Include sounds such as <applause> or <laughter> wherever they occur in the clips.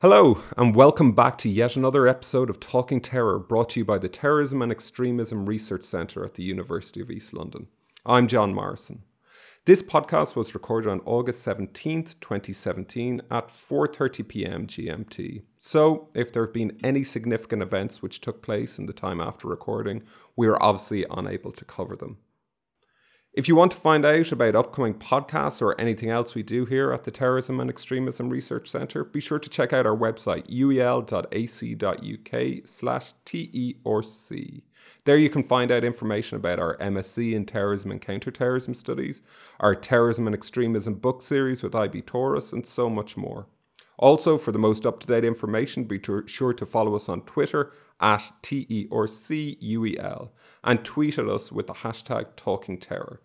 Hello, and welcome back to yet another episode of Talking Terror brought to you by the Terrorism and Extremism Research Centre at the University of East London. I'm John Morrison. This podcast was recorded on August 17th, 2017 at 4:30 p.m. GMT. So, if there have been any significant events which took place in the time after recording, we are obviously unable to cover them. If you want to find out about upcoming podcasts or anything else we do here at the Terrorism and Extremism Research Centre, be sure to check out our website uel.ac.uk slash TERC. There you can find out information about our MSc in Terrorism and Counterterrorism Studies, our Terrorism and Extremism book series with IB Tauris, and so much more. Also, for the most up to date information, be sure to follow us on Twitter at TERCUEL and tweet at us with the hashtag Talking Terror.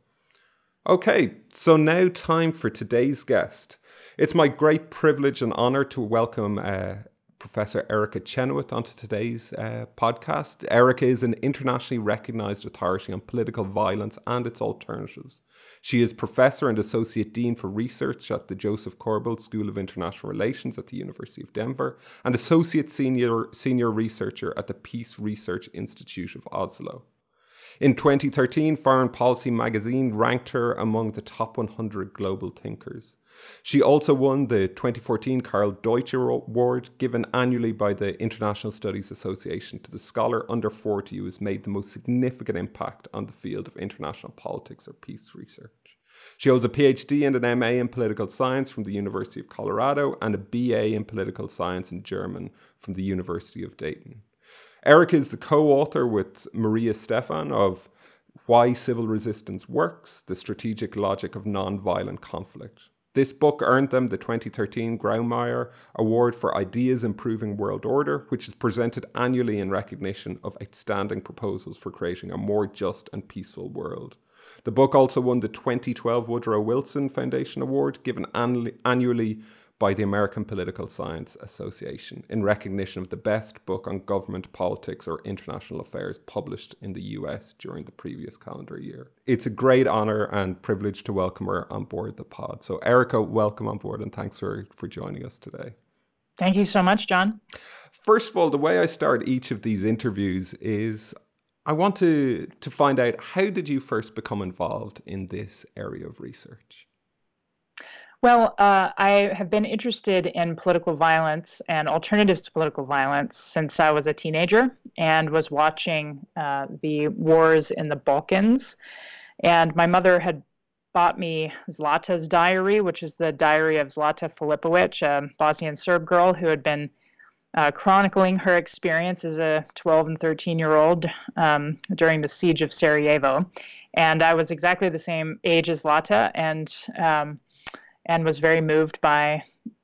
Okay, so now time for today's guest. It's my great privilege and honor to welcome uh, Professor Erica Chenoweth onto today's uh, podcast. Erica is an internationally recognized authority on political violence and its alternatives. She is Professor and Associate Dean for Research at the Josef Korbel School of International Relations at the University of Denver and Associate Senior, Senior Researcher at the Peace Research Institute of Oslo. In 2013, Foreign Policy magazine ranked her among the top 100 global thinkers. She also won the 2014 Karl Deutscher Award, given annually by the International Studies Association to the scholar under 40 who has made the most significant impact on the field of international politics or peace research. She holds a PhD and an MA in political science from the University of Colorado and a BA in political science in German from the University of Dayton. Eric is the co author with Maria Stephan of Why Civil Resistance Works The Strategic Logic of Nonviolent Conflict. This book earned them the 2013 Grawemeyer Award for Ideas Improving World Order, which is presented annually in recognition of outstanding proposals for creating a more just and peaceful world. The book also won the 2012 Woodrow Wilson Foundation Award, given annually by the American Political Science Association in recognition of the best book on government, politics, or international affairs published in the US during the previous calendar year. It's a great honor and privilege to welcome her on board the pod. So, Erica, welcome on board and thanks for, for joining us today. Thank you so much, John. First of all, the way I start each of these interviews is I want to, to find out how did you first become involved in this area of research? Well, uh, I have been interested in political violence and alternatives to political violence since I was a teenager and was watching uh, the wars in the Balkans. And my mother had bought me Zlata's diary, which is the diary of Zlata Filipovic, a Bosnian Serb girl who had been uh, chronicling her experience as a 12 and 13 year old um, during the siege of Sarajevo. And I was exactly the same age as Zlata. And um, and was very moved by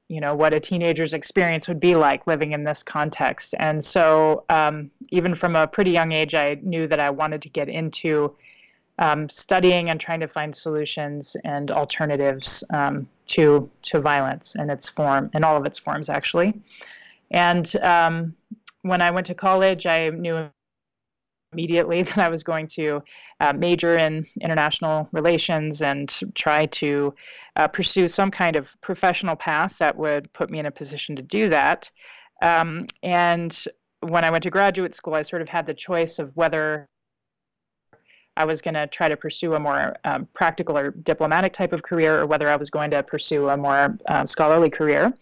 you know what a teenager's experience would be like living in this context. And so um, even from a pretty young age i knew that i wanted to get into um, studying and trying to find solutions and alternatives um, to to violence in its form in all of its forms actually. And um, when i went to college i knew immediately <laughs> that I was going to uh, major in international relations and try to uh, pursue some kind of professional path that would put me in a position to do that. Um, and when I went to graduate school, I sort of had the choice of whether I was going to try to pursue a more um, practical or diplomatic type of career, or whether I was going to pursue a more um, scholarly career.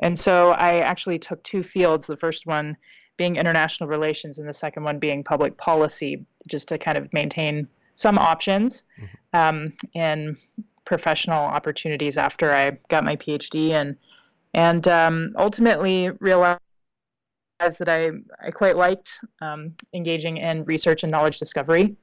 And so I actually took two fields. The first one being international relations and the second one being public policy, just to kind of maintain some options mm-hmm. um, in professional opportunities after I got my PhD and and um, ultimately realized that I, I quite liked um, engaging in research and knowledge discovery.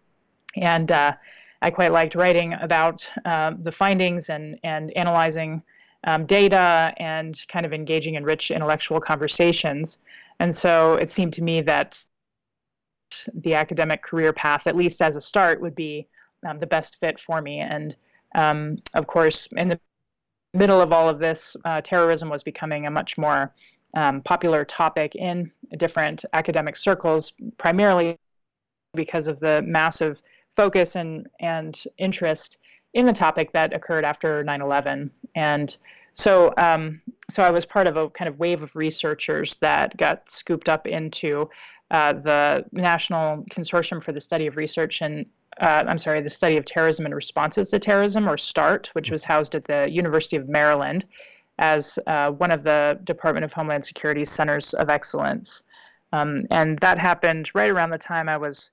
And uh, I quite liked writing about uh, the findings and, and analyzing um, data and kind of engaging in rich intellectual conversations. And so it seemed to me that the academic career path, at least as a start, would be um, the best fit for me. And um, of course, in the middle of all of this, uh, terrorism was becoming a much more um, popular topic in different academic circles, primarily because of the massive focus and, and interest in the topic that occurred after 9 11. And so um, so I was part of a kind of wave of researchers that got scooped up into uh, the National Consortium for the Study of Research and uh, I'm sorry, the study of terrorism and responses to terrorism, or START, which was housed at the University of Maryland as uh, one of the Department of Homeland Security's centers of excellence. Um, and that happened right around the time I was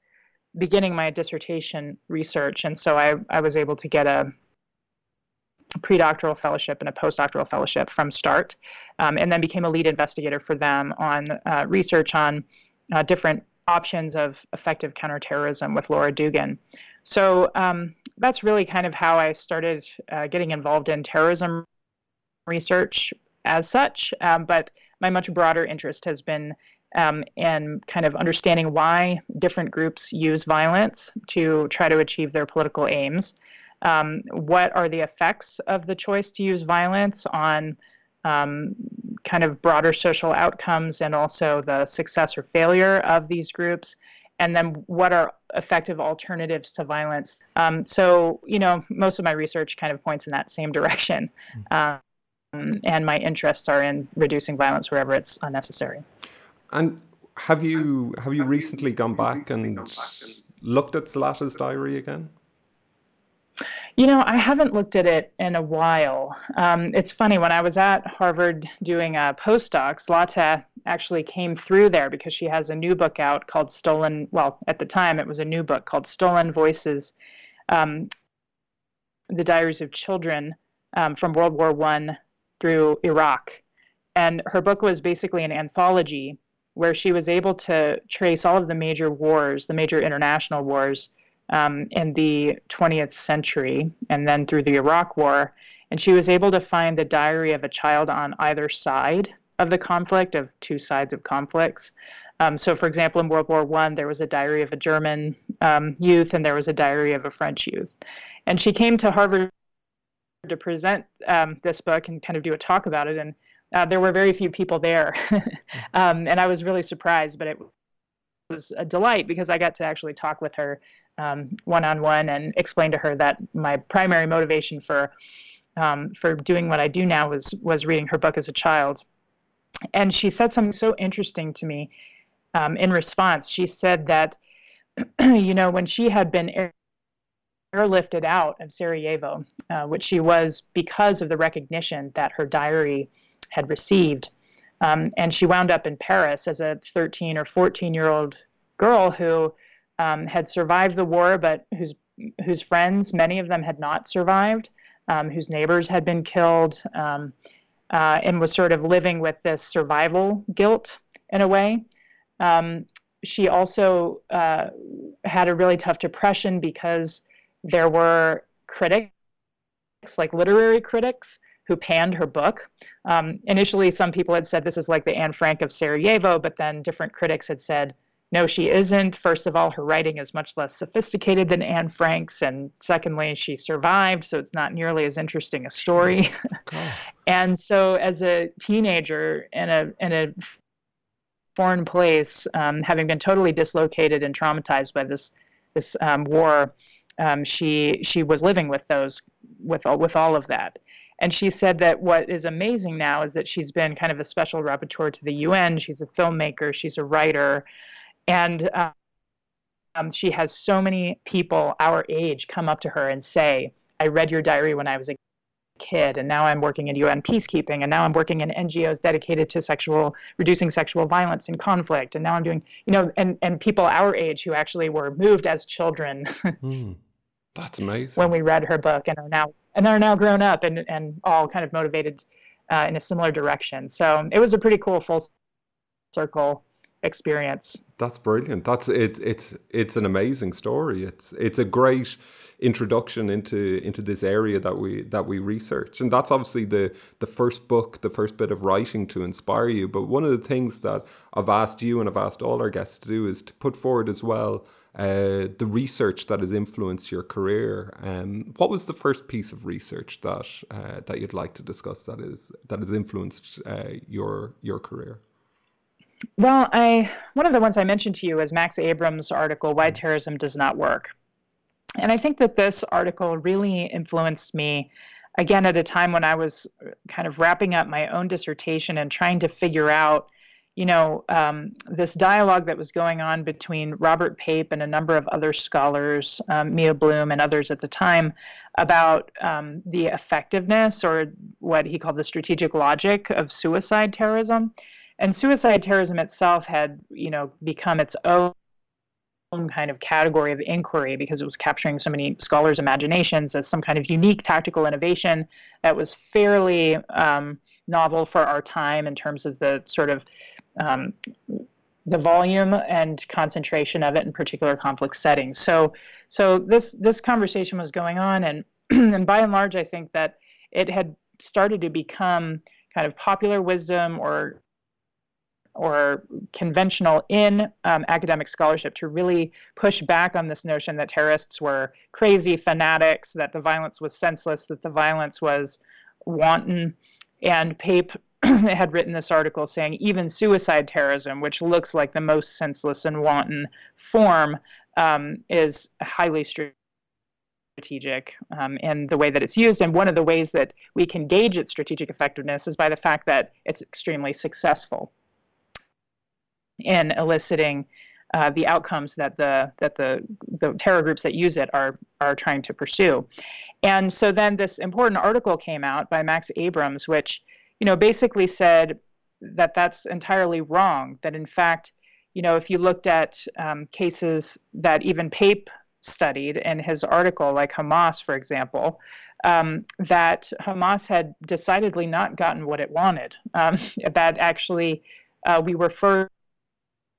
beginning my dissertation research. And so I, I was able to get a pre-doctoral fellowship and a postdoctoral fellowship from START, um, and then became a lead investigator for them on uh, research on uh, different options of effective counterterrorism with Laura Dugan. So um, that's really kind of how I started uh, getting involved in terrorism research as such. Um, but my much broader interest has been um, in kind of understanding why different groups use violence to try to achieve their political aims. Um, what are the effects of the choice to use violence on um, kind of broader social outcomes and also the success or failure of these groups? And then what are effective alternatives to violence? Um, so, you know, most of my research kind of points in that same direction. Mm-hmm. Um, and my interests are in reducing violence wherever it's unnecessary. And have you have you recently gone back and looked at Zlata's diary again? You know, I haven't looked at it in a while. Um, it's funny, when I was at Harvard doing a postdoc, Zlata actually came through there because she has a new book out called Stolen, well, at the time it was a new book called Stolen Voices um, The Diaries of Children um, from World War One through Iraq. And her book was basically an anthology where she was able to trace all of the major wars, the major international wars um, in the 20th century, and then through the Iraq War. And she was able to find the diary of a child on either side of the conflict, of two sides of conflicts. Um, so, for example, in World War One, there was a diary of a German um, youth, and there was a diary of a French youth. And she came to Harvard to present um, this book and kind of do a talk about it. And uh, there were very few people there. <laughs> um, and I was really surprised, but it was a delight because I got to actually talk with her one on one and explain to her that my primary motivation for um, for doing what I do now was was reading her book as a child. And she said something so interesting to me um, in response. She said that, <clears throat> you know, when she had been air- airlifted out of Sarajevo, uh, which she was because of the recognition that her diary had received. Um, and she wound up in Paris as a 13 or 14 year old girl who um, had survived the war, but whose whose friends, many of them had not survived, um, whose neighbors had been killed, um, uh, and was sort of living with this survival guilt in a way. Um, she also uh, had a really tough depression because there were critics, like literary critics, who panned her book. Um, initially, some people had said this is like the Anne Frank of Sarajevo, but then different critics had said, no, she isn't. First of all, her writing is much less sophisticated than Anne Frank's. And secondly, she survived, so it's not nearly as interesting a story. <laughs> and so, as a teenager in a, in a foreign place, um, having been totally dislocated and traumatized by this, this um, war, um, she, she was living with those, with, all, with all of that. And she said that what is amazing now is that she's been kind of a special rapporteur to the UN. She's a filmmaker, she's a writer, and um, she has so many people our age come up to her and say, I read your diary when I was a kid and now i'm working in un peacekeeping and now i'm working in ngos dedicated to sexual reducing sexual violence and conflict and now i'm doing you know and and people our age who actually were moved as children <laughs> mm, that's amazing when we read her book and are now and are now grown up and, and all kind of motivated uh, in a similar direction. So it was a pretty cool full circle experience. That's brilliant. That's it. It's it's an amazing story. It's it's a great introduction into into this area that we that we research, and that's obviously the the first book, the first bit of writing to inspire you. But one of the things that I've asked you and I've asked all our guests to do is to put forward as well uh, the research that has influenced your career. Um, what was the first piece of research that uh, that you'd like to discuss that is that has influenced uh, your your career? Well, I one of the ones I mentioned to you is Max Abrams' article "Why Terrorism Does Not Work," and I think that this article really influenced me again, at a time when I was kind of wrapping up my own dissertation and trying to figure out you know, um, this dialogue that was going on between Robert Pape and a number of other scholars, um, Mia Bloom and others at the time, about um, the effectiveness or what he called the strategic logic of suicide terrorism. And suicide terrorism itself had, you know, become its own kind of category of inquiry because it was capturing so many scholars' imaginations as some kind of unique tactical innovation that was fairly um, novel for our time in terms of the sort of um, the volume and concentration of it in particular conflict settings. So, so this this conversation was going on, and <clears throat> and by and large, I think that it had started to become kind of popular wisdom or or conventional in um, academic scholarship to really push back on this notion that terrorists were crazy fanatics, that the violence was senseless, that the violence was wanton. And Pape <clears throat> had written this article saying even suicide terrorism, which looks like the most senseless and wanton form, um, is highly strategic um, in the way that it's used. And one of the ways that we can gauge its strategic effectiveness is by the fact that it's extremely successful in eliciting uh, the outcomes that the that the the terror groups that use it are are trying to pursue. And so then this important article came out by Max Abrams, which you know, basically said that that's entirely wrong. That in fact, you know, if you looked at um, cases that even Pape studied in his article, like Hamas, for example, um, that Hamas had decidedly not gotten what it wanted. Um, <laughs> that actually uh, we were further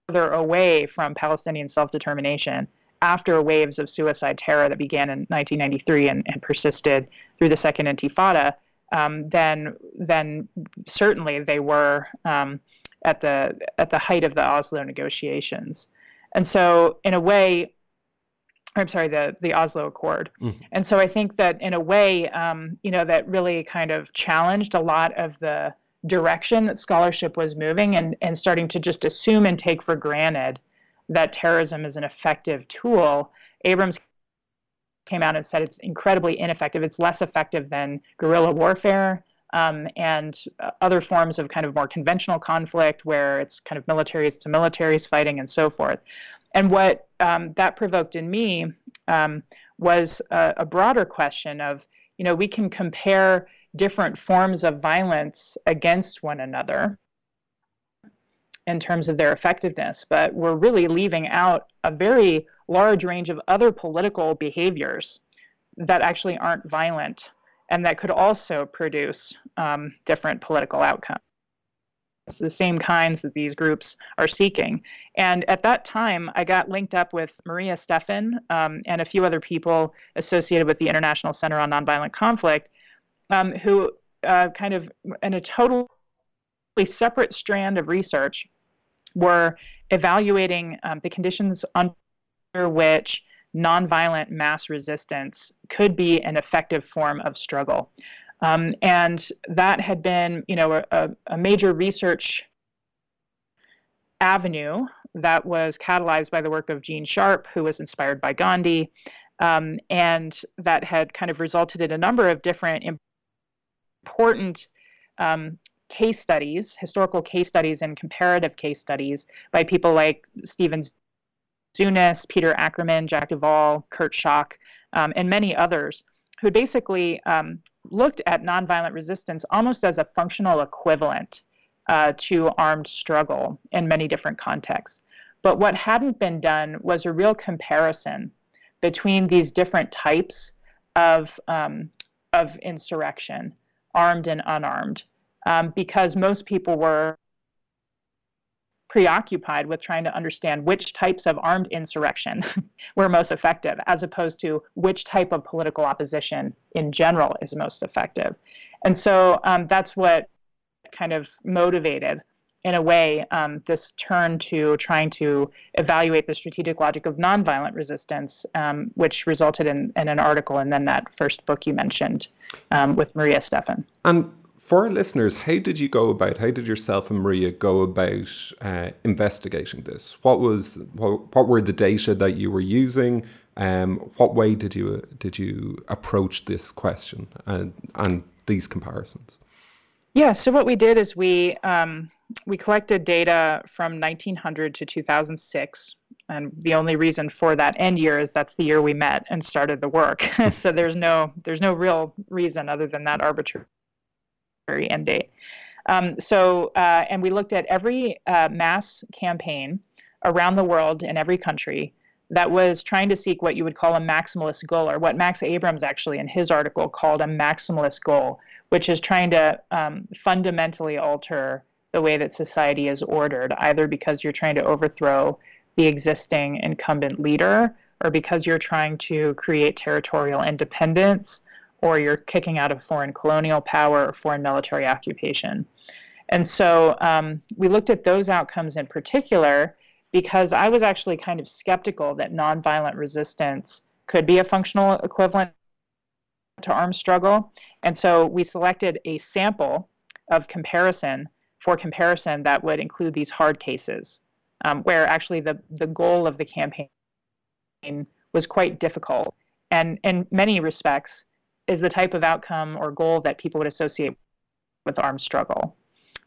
away from Palestinian self determination after waves of suicide terror that began in 1993 and, and persisted through the Second Intifada um, then then certainly they were um, at the at the height of the Oslo negotiations, and so in a way, I'm sorry, the the Oslo Accord, mm. and so I think that in a way, um, you know, that really kind of challenged a lot of the direction that scholarship was moving, and and starting to just assume and take for granted that terrorism is an effective tool. Abrams came out and said it's incredibly ineffective. It's less effective than guerrilla warfare um, and uh, other forms of kind of more conventional conflict where it's kind of militaries to militaries fighting and so forth. And what um, that provoked in me um, was a, a broader question of, you know, we can compare different forms of violence against one another in terms of their effectiveness, but we're really leaving out a very large range of other political behaviors that actually aren't violent and that could also produce um, different political outcomes. It's the same kinds that these groups are seeking. And at that time, I got linked up with Maria Stephan um, and a few other people associated with the International Center on Nonviolent Conflict, um, who uh, kind of, in a totally separate strand of research, were evaluating um, the conditions under which nonviolent mass resistance could be an effective form of struggle. Um, and that had been, you know, a, a major research avenue that was catalyzed by the work of Gene Sharp, who was inspired by Gandhi, um, and that had kind of resulted in a number of different important um, case studies, historical case studies, and comparative case studies by people like Stephen Zunes, Peter Ackerman, Jack Duvall, Kurt Schock, um, and many others, who basically um, looked at nonviolent resistance almost as a functional equivalent uh, to armed struggle in many different contexts. But what hadn't been done was a real comparison between these different types of, um, of insurrection, armed and unarmed, um, because most people were preoccupied with trying to understand which types of armed insurrection <laughs> were most effective, as opposed to which type of political opposition in general is most effective. And so um, that's what kind of motivated, in a way, um, this turn to trying to evaluate the strategic logic of nonviolent resistance, um, which resulted in, in, an article and then that first book you mentioned um, with Maria Stephan. And for our listeners, how did you go about? How did yourself and Maria go about uh, investigating this? What was what, what were the data that you were using? Um, what way did you did you approach this question and and these comparisons? Yeah, so what we did is we um, we collected data from 1900 to 2006, and the only reason for that end year is that's the year we met and started the work. <laughs> so there's no there's no real reason other than that arbitrary end date. Um, so uh, and we looked at every uh, mass campaign around the world in every country that was trying to seek what you would call a maximalist goal, or what Max Abrams actually in his article called a maximalist goal, which is trying to um, fundamentally alter the way that society is ordered, either because you're trying to overthrow the existing incumbent leader or because you're trying to create territorial independence or you're kicking out of foreign colonial power or foreign military occupation. And so um, we looked at those outcomes in particular because I was actually kind of skeptical that nonviolent resistance could be a functional equivalent to armed struggle. And so we selected a sample of comparison for comparison that would include these hard cases, um, where actually the, the goal of the campaign was quite difficult and in many respects is the type of outcome or goal that people would associate with armed struggle.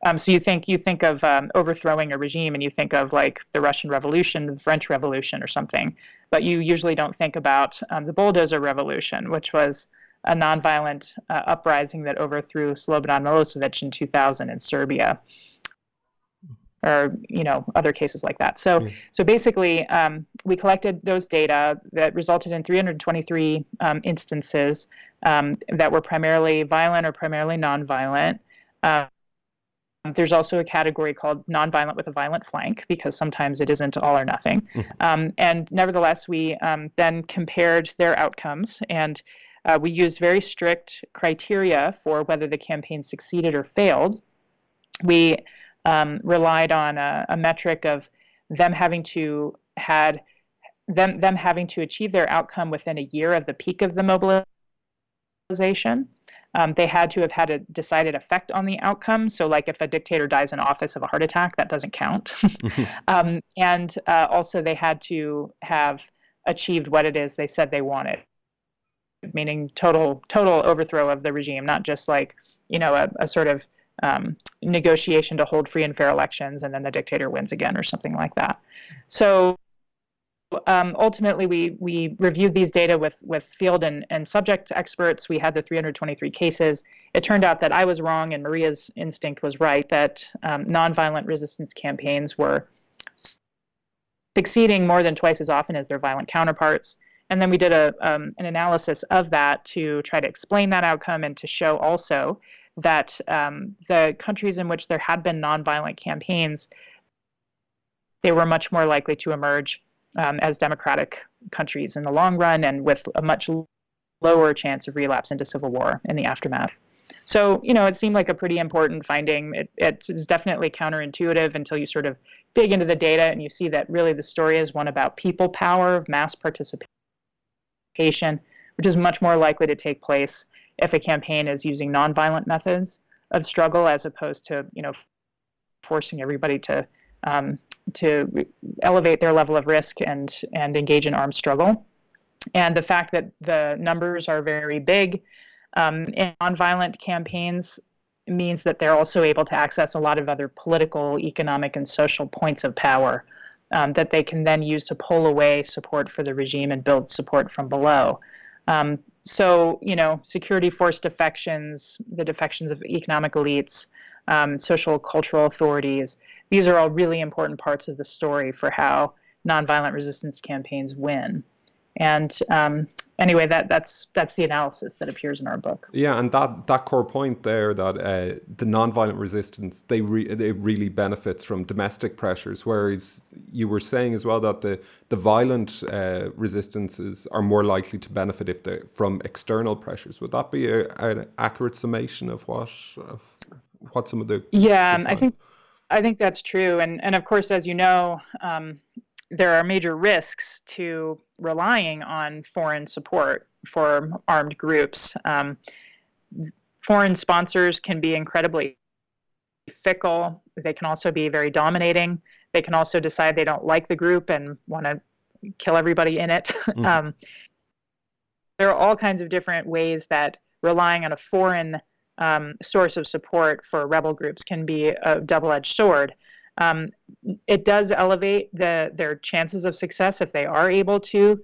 Um, so you think you think of um, overthrowing a regime and you think of like the Russian Revolution, the French Revolution, or something, but you usually don't think about um, the bulldozer revolution, which was a nonviolent uh, uprising that overthrew Slobodan Milosevic in 2000 in Serbia, or you know other cases like that. So yeah. so basically, um, we collected those data that resulted in 323 um, instances um, that were primarily violent or primarily nonviolent. Uh, there's also a category called nonviolent with a violent flank because sometimes it isn't all or nothing. Mm-hmm. Um, and nevertheless, we um, then compared their outcomes and uh, we used very strict criteria for whether the campaign succeeded or failed. We um, relied on a, a, metric of them having to had them them having to achieve their outcome within a year of the peak of the mobilization. Um, they had to have had a decided effect on the outcome. So, like if a dictator dies in office of a heart attack, that doesn't count. <laughs> <laughs> um, and uh, also, they had to have achieved what it is they said they wanted meaning total total overthrow of the regime, not just like you know a, a sort of um, negotiation to hold free and fair elections and then the dictator wins again or something like that. So um, ultimately, we we reviewed these data with with field and, and subject experts. We had the 323 cases. It turned out that I was wrong and Maria's instinct was right that um, nonviolent resistance campaigns were succeeding more than twice as often as their violent counterparts. And then we did a, um, an analysis of that to try to explain that outcome and to show also that um, the countries in which there had been nonviolent campaigns, they were much more likely to emerge um, as democratic countries in the long run and with a much lower chance of relapse into civil war in the aftermath. So, you know, it seemed like a pretty important finding. It, it's definitely counterintuitive until you sort of dig into the data and you see that really the story is one about people power, mass participation which is much more likely to take place if a campaign is using nonviolent methods of struggle as opposed to you know forcing everybody to um, to elevate their level of risk and and engage in armed struggle. And the fact that the numbers are very big um, in nonviolent campaigns means that they're also able to access a lot of other political, economic, and social points of power um, that they can then use to pull away support for the regime and build support from below. Um, so, you know, security force defections, the defections of economic elites, um, social cultural authorities, these are all really important parts of the story for how nonviolent resistance campaigns win. And um, anyway, that that's that's the analysis that appears in our book. Yeah, and that that core point there that uh, the nonviolent resistance they re- it really benefits from domestic pressures, whereas you were saying as well that the the violent uh, resistances are more likely to benefit if they from external pressures. Would that be a, an accurate summation of what of what some of the yeah? I think I think that's true, and and of course, as you know. Um, there are major risks to relying on foreign support for armed groups. Um, foreign sponsors can be incredibly fickle. They can also be very dominating. They can also decide they don't like the group and want to kill everybody in it. <laughs> Mm. Um, there are all kinds of different ways that relying on a foreign um, source of support for rebel groups can be a double-edged sword. Um, it does elevate the, their chances of success if they are able to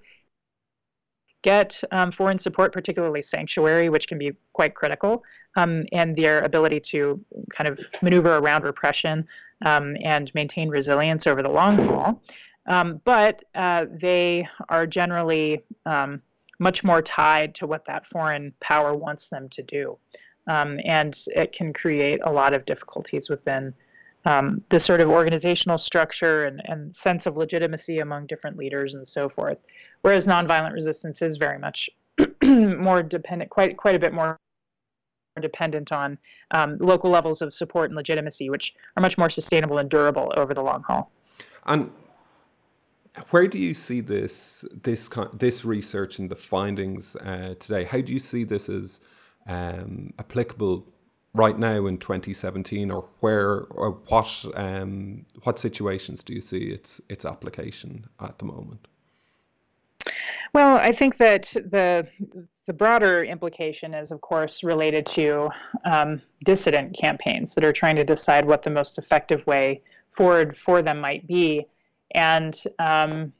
get um, foreign support, particularly sanctuary, which can be quite critical, um, and their ability to kind of maneuver around repression um, and maintain resilience over the long haul. Um, but uh, they are generally um, much more tied to what that foreign power wants them to do. And it can create a lot of difficulties within um, the sort of organizational structure and, and sense of legitimacy among different leaders and so forth. Whereas nonviolent resistance is very much <clears throat> more dependent, quite quite a bit more dependent on um, local levels of support and legitimacy, which are much more sustainable and durable over the long haul. And where do you see this this this research and the findings uh, today? How do you see this as um, applicable right now in 2017, or where or what um, what situations do you see its its application at the moment? Well, I think that the the broader implication is, of course, related to um, dissident campaigns that are trying to decide what the most effective way forward for them might be, and um,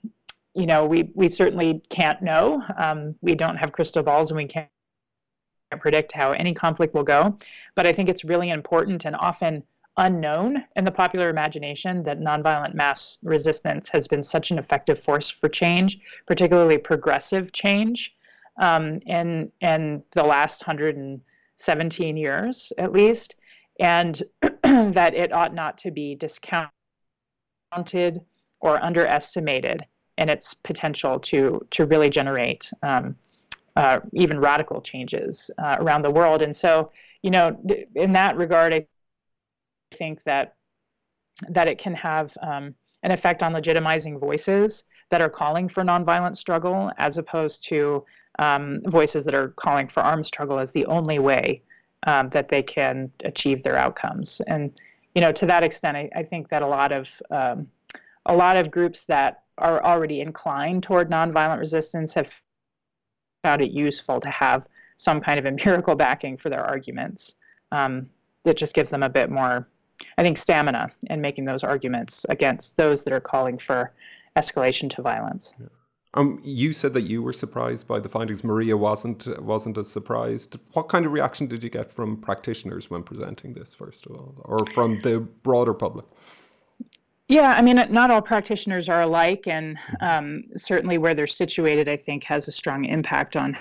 you know, we we certainly can't know. Um, we don't have crystal balls, and we can't predict how any conflict will go. But I think it's really important and often unknown in the popular imagination that nonviolent mass resistance has been such an effective force for change, particularly progressive change, um, in in the last 117 years at least, and <clears throat> that it ought not to be discounted or underestimated in its potential to to really generate um, uh, even radical changes uh, around the world. And so, you know, in that regard, I think that that it can have um, an effect on legitimizing voices that are calling for nonviolent struggle, as opposed to um, voices that are calling for armed struggle as the only way um, that they can achieve their outcomes. And you know, to that extent, I, I think that a lot of um, a lot of groups that are already inclined toward nonviolent resistance have found it useful to have some kind of <laughs> empirical backing for their arguments. Um, it just gives them a bit more, I think, stamina in making those arguments against those that are calling for escalation to violence. Um, you said that you were surprised by the findings. Maria wasn't wasn't as surprised. What kind of reaction did you get from practitioners when presenting this, first of all, or from the broader public? Yeah, I mean, not all practitioners are alike, and um, certainly where they're situated, I think, has a strong impact on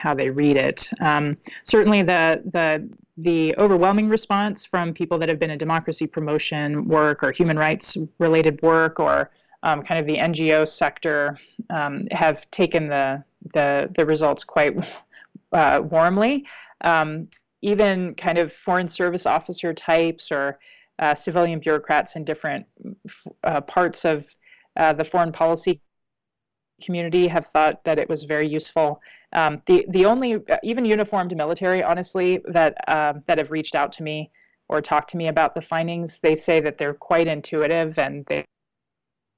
how they read it. Um, certainly, the the the overwhelming response from people that have been in democracy promotion work or human rights related work or um, kind of the NGO sector um, have taken the the the results quite uh, warmly. Um, even kind of foreign service officer types or uh, civilian bureaucrats in different uh, parts of uh, the foreign policy community have thought that it was very useful. Um, the the only uh, even uniformed military, honestly, that uh, that have reached out to me or talked to me about the findings, they say that they're quite intuitive and they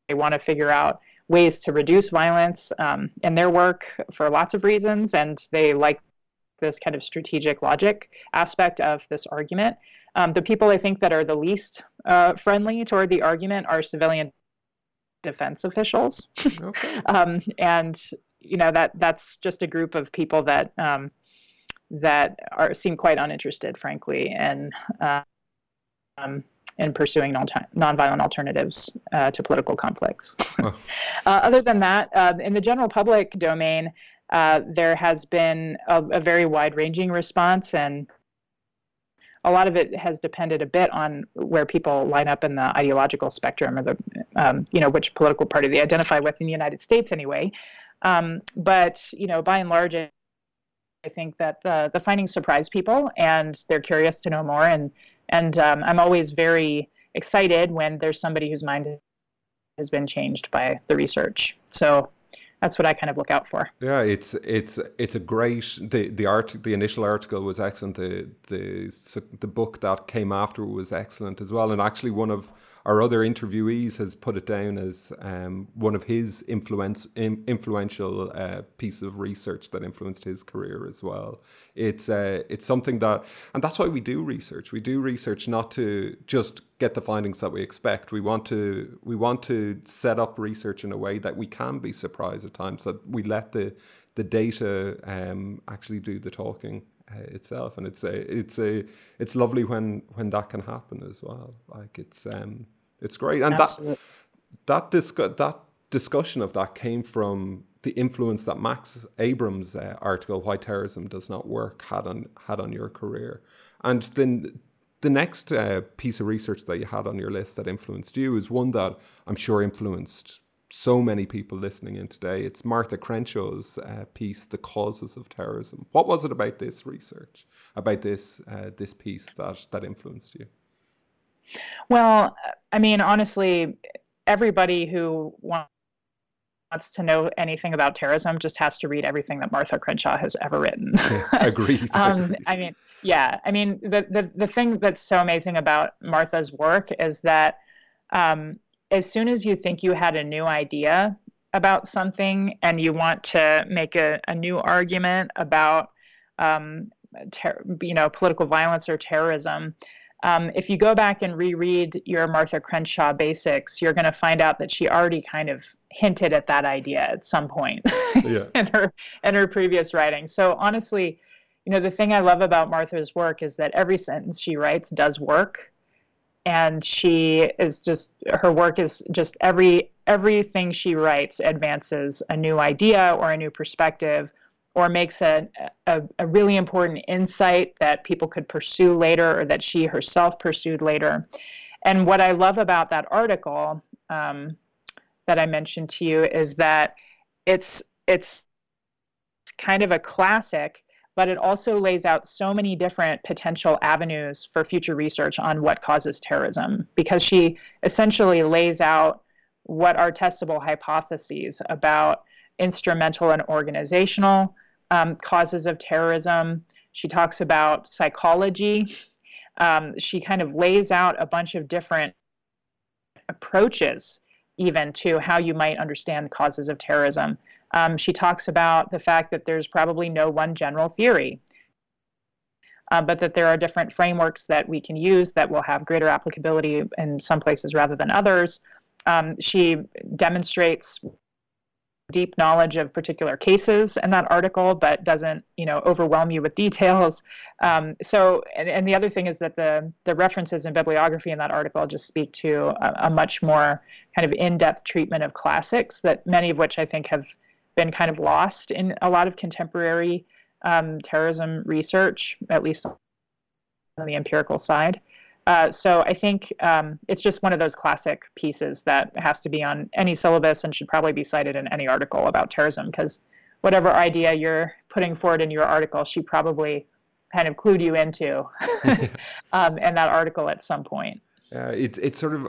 they want to figure out ways to reduce violence um, in their work for lots of reasons, and they like this kind of strategic logic aspect of this argument. Um, the people I think that are the least uh, friendly toward the argument are civilian defense officials, okay. <laughs> um, and you know that that's just a group of people that um, that are seem quite uninterested, frankly, in uh, um, in pursuing non- nonviolent alternatives uh, to political conflicts. <laughs> uh, other than that, uh, in the general public domain, uh, there has been a, a very wide-ranging response and a lot of it has depended a bit on where people line up in the ideological spectrum or the, um, you know, which political party they identify with in the United States anyway. Um, but, you know, by and large, I think that the, the findings surprise people and they're curious to know more. And, and um, I'm always very excited when there's somebody whose mind has been changed by the research. So that's what I kind of look out for. Yeah, it's it's it's a great the the art the initial article was excellent. The the the book that came after was excellent as well. And actually, one of our other interviewees has put it down as um, one of his influence in, influential uh, piece of research that influenced his career as well. It's uh, it's something that, and that's why we do research. We do research not to just get the findings that we expect. We want to we want to set up research in a way that we can be surprised at times. That we let the the data um, actually do the talking itself, and it's a it's a it's lovely when when that can happen as well. Like it's um it's great, and Absolutely. that that discu- that discussion of that came from the influence that Max Abrams' uh, article "Why Terrorism Does Not Work" had on had on your career, and then the next uh, piece of research that you had on your list that influenced you is one that I'm sure influenced so many people listening in today. It's Martha Crenshaw's uh, piece, "The Causes of Terrorism." What was it about this research, about this uh, this piece that that influenced you? Well, I mean, honestly, everybody who wants to know anything about terrorism just has to read everything that Martha Crenshaw has ever written. <laughs> <laughs> Agreed. um, I mean, yeah, I mean, the, the the thing that's so amazing about Martha's work is that um, as soon as you think you had a new idea about something and you want to make a, a new argument about um, ter- you know political violence or terrorism um, if you go back and reread your martha crenshaw basics you're going to find out that she already kind of hinted at that idea at some point <laughs> yeah. in her in her previous writing so honestly you know the thing i love about martha's work is that every sentence she writes does work and she is just her work is just every everything she writes advances a new idea or a new perspective or makes a, a, a, really important insight that people could pursue later or that she herself pursued later. And what i love about that article um, that i mentioned to you is that it's it's kind of a classic but it also lays out so many different potential avenues for future research on what causes terrorism because she essentially lays out what are testable hypotheses about instrumental and organizational um, causes of terrorism. She talks about psychology. Um, she kind of lays out a bunch of different approaches, even to how you might understand causes of terrorism. Um, she talks about the fact that there's probably no one general theory, uh, but that there are different frameworks that we can use that will have greater applicability in some places rather than others. Um, she demonstrates deep knowledge of particular cases in that article, but doesn't, you know, overwhelm you with details. Um, so, and, and, the other thing is that the the references and bibliography in that article just speak to a, a much more kind of in-depth treatment of classics that many of which I think have been kind of lost in a lot of contemporary um, terrorism research, at least on the empirical side. Uh, so I think um, it's just one of those classic pieces that has to be on any syllabus and should probably be cited in any article about terrorism because whatever idea you're putting forward in your article, she probably kind of clued you into <laughs> <laughs> um, in that article at some point. Uh, it, it's sort of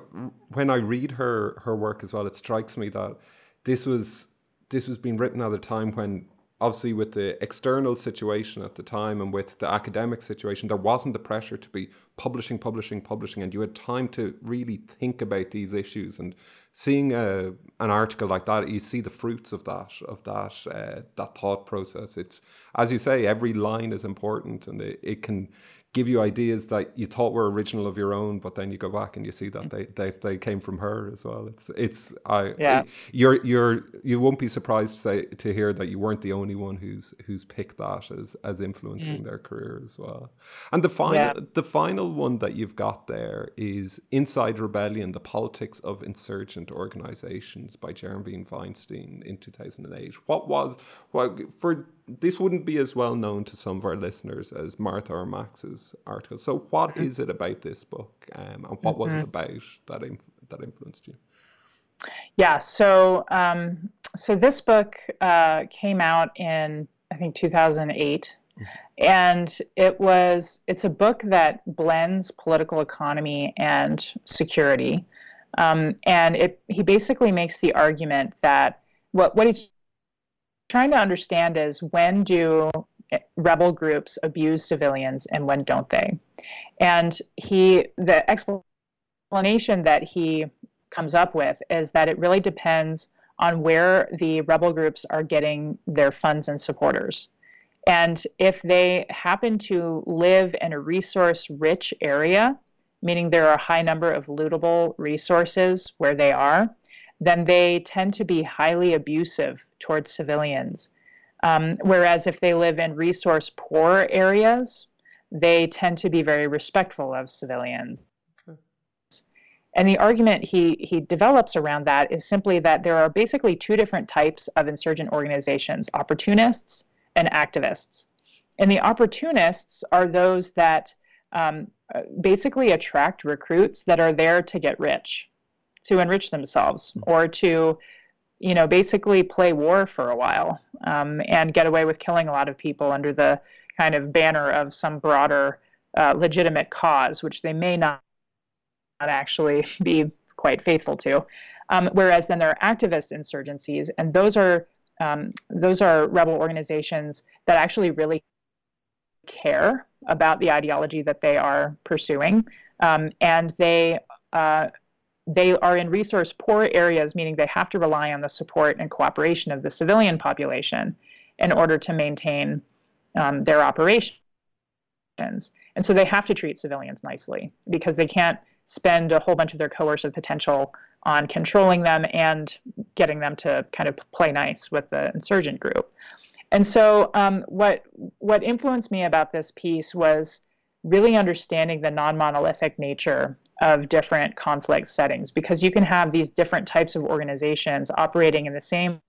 when I read her her work as well, it strikes me that this was this was being written at a time when obviously with the external situation at the time and with the academic situation there wasn't the pressure to be publishing publishing publishing and you had time to really think about these issues. And seeing a, an article like that you see the fruits of that of that uh, that thought process. It's as you say every line is important and it, it can give you ideas that you thought were original of your own, but then you go back and you see that they, they, they came from her as well. It's it's I yeah. you're you're you won't be surprised to say, to hear that you weren't the only one who's who's picked that as as influencing mm. their career as well. And the final yeah. the final one that you've got there is Inside Rebellion: The Politics of Insurgent Organizations by Jeremy Weinstein in 2008. What was well for this wouldn't be as well known to some of our listeners as Martha or Max's article. So, what mm-hmm. is it about this book, um, and what mm-hmm. was it mm-hmm. about that inf- that influenced you? Yeah, so um, so this book uh, came out in I think 2008, mm-hmm. and it was it's a book that blends political economy and security, um, and it he basically makes the argument that what what he's trying to understand is when do rebel groups abuse civilians and when don't they? And he, the explanation that he comes up with is that it really depends on where the rebel groups are getting their funds and supporters. And if they happen to live in a resource rich area, meaning there are a high number of lootable resources where they are, then they tend to be highly abusive towards civilians. Um, whereas if they live in resource poor areas, they tend to be very respectful of civilians. And the argument he, he develops around that is simply that there are basically two different types of insurgent organizations opportunists and activists. And the opportunists are those that um, basically attract recruits that are there to get rich, to enrich themselves, or to, you know, basically play war for a while um, and get away with killing a lot of people under the kind of banner of some broader uh, legitimate cause, which they may not not actually <laughs> be quite faithful to. Um, whereas then there are activist insurgencies, and those are um, those are rebel organizations that actually really care about the ideology that they are pursuing, um, and they uh, they are in resource poor areas, meaning they have to rely on the support and cooperation of the civilian population in order to maintain um, their operations. And so they have to treat civilians nicely because they can't spend a whole bunch of their coercive potential on controlling them and getting them to kind of play nice with the insurgent group. And so, um, what what influenced me about this piece was really understanding the non-monolithic nature of different conflict settings, because you can have these different types of organizations operating in the same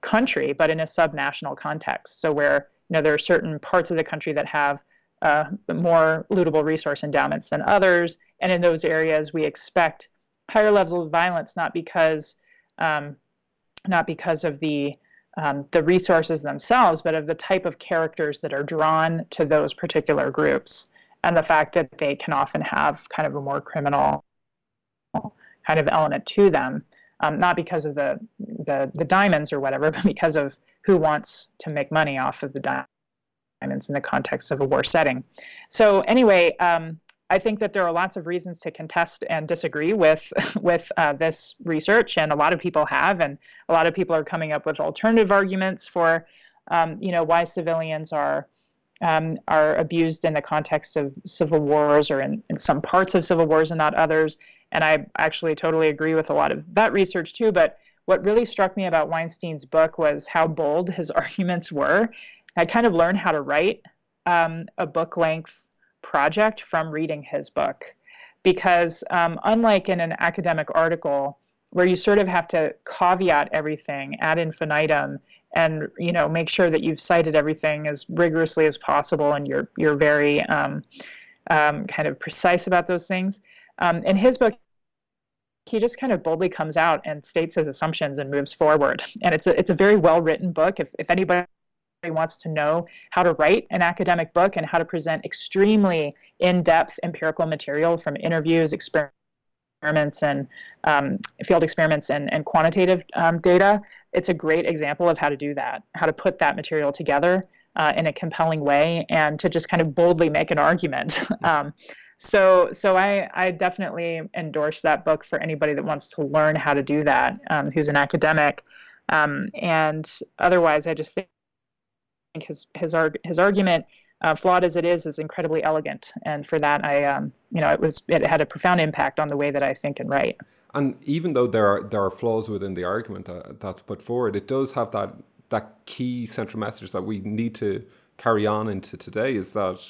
country, but in a subnational context. So, where you know there are certain parts of the country that have uh, more lootable resource endowments than others. And in those areas, we expect higher levels of violence, not because um, not because of the um, the resources themselves, but of the type of characters that are drawn to those particular groups, and the fact that they can often have kind of a more criminal kind of element to them, um, not because of the, the the diamonds or whatever, <laughs> but because of who wants to make money off of the diamonds in the context of a war setting. So anyway, um, I think that there are lots of reasons to contest and disagree with <laughs> with uh, this research, and a lot of people have, and a lot of people are coming up with alternative arguments for, um, you know, why civilians are um, are abused in the context of civil wars or in, in some parts of civil wars and not others. And I actually totally agree with a lot of that research too. But what really struck me about Weinstein's book was how bold his <laughs> arguments were I kind of learned how to write um, a book length project from reading his book. Because um, unlike in an academic article where you sort of have to caveat everything ad infinitum and you know make sure that you've cited everything as rigorously as possible and you're you're very um, um kind of precise about those things. Um, in his book, he just kind of boldly comes out and states his assumptions and moves forward. And it's a it's a very well written book. If if anybody wants to know how to write an academic book and how to present extremely in-depth empirical material from interviews, experiments, and um, field experiments and, and quantitative um, data, it's a great example of how to do that, how to put that material together uh, in a compelling way, and to just kind of boldly make an argument. <laughs> um, so, so I, I definitely endorse that book for anybody that wants to learn how to do that, um, who's an academic. Um, and otherwise, I just think think his his arg- his argument, uh, flawed as it is, is incredibly elegant, and for that, I um, you know, it was it had a profound impact on the way that I think and write. And even though there are there are flaws within the argument that, that's put forward, it does have that that key central message that we need to carry on into today is that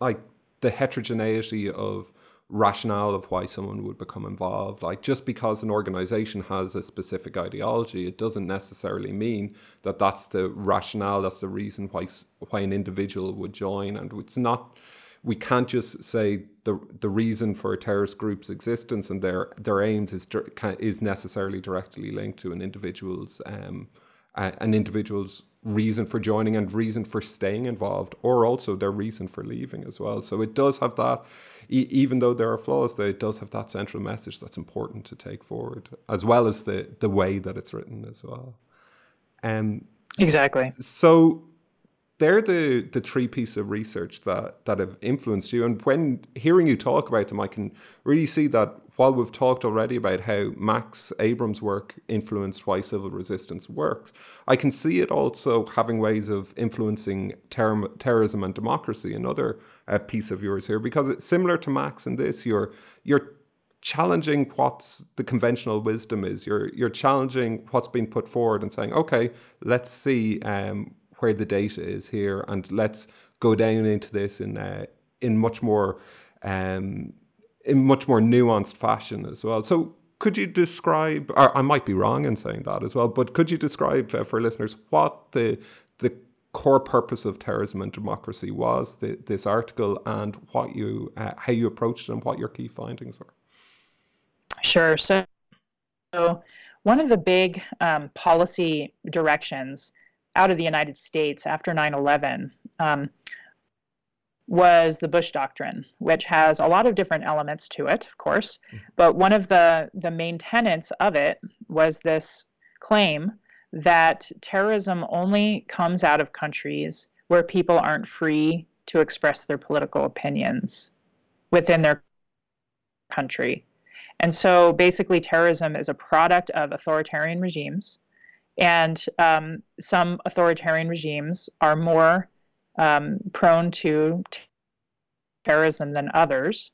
like the heterogeneity of rationale of why someone would become involved. Like just because an organization has a specific ideology, it doesn't necessarily mean that that's the rationale. That's the reason why why an individual would join. And it's not. We can't just say the the reason for a terrorist group's existence and their their aims is is necessarily directly linked to an individual's um, an individual's reason for joining and reason for staying involved, or also their reason for leaving as well. So it does have that e- even though there are flaws, there it does have that central message that's important to take forward, as well as the the way that it's written as well. Um, exactly. So they're the the three pieces of research that that have influenced you. And when hearing you talk about them, I can really see that while we've talked already about how Max Abrahms' work influenced why civil resistance works, I can see it also having ways of influencing ter- terrorism and democracy. Another uh, piece of yours here, because it's similar to Max in this, you're you're challenging what's the conventional wisdom is. You're you're challenging what's been put forward and saying, okay, let's see um, where the data is here, and let's go down into this in uh, in much more um, in much more nuanced fashion as well. So, could you describe? Or I might be wrong in saying that as well, but could you describe uh, for listeners what the the core purpose of terrorism and democracy was? The, this article and what you uh, how you approached it and what your key findings were. Sure. So, so one of the big um, policy directions out of the United States after 9 11 um, was the Bush Doctrine, which has a lot of different elements to it, of course. Mm-hmm. But one of the, the main tenets of it was this claim that terrorism only comes out of countries where people aren't free to express their political opinions within their country. And so basically, terrorism is a product of authoritarian regimes. And um, some authoritarian regimes are more um, prone to terrorism than others.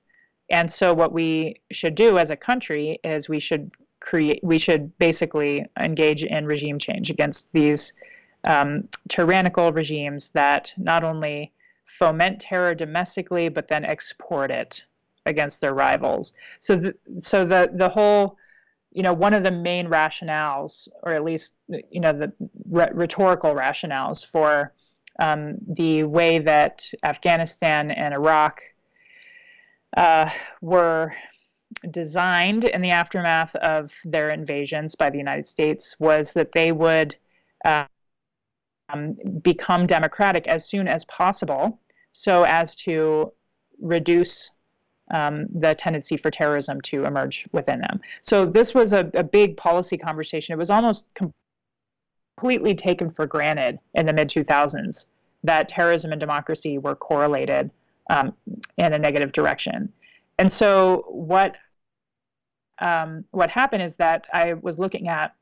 And so, what we should do as a country is we should create, we should basically engage in regime change against these um, tyrannical regimes that not only foment terror domestically, but then export it against their rivals. So, the, so the the whole, you know, one of the main rationales, or at least you know, the rhetorical rationales for um, the way that Afghanistan and Iraq uh, were designed in the aftermath of their invasions by the United States was that they would uh, um, become democratic as soon as possible so as to reduce um, the tendency for terrorism to emerge within them. So this was a, a big policy conversation. It was almost completely taken for granted in the mid 2000s that terrorism and democracy were correlated um, in a negative direction. And so what um, what happened is that I was looking at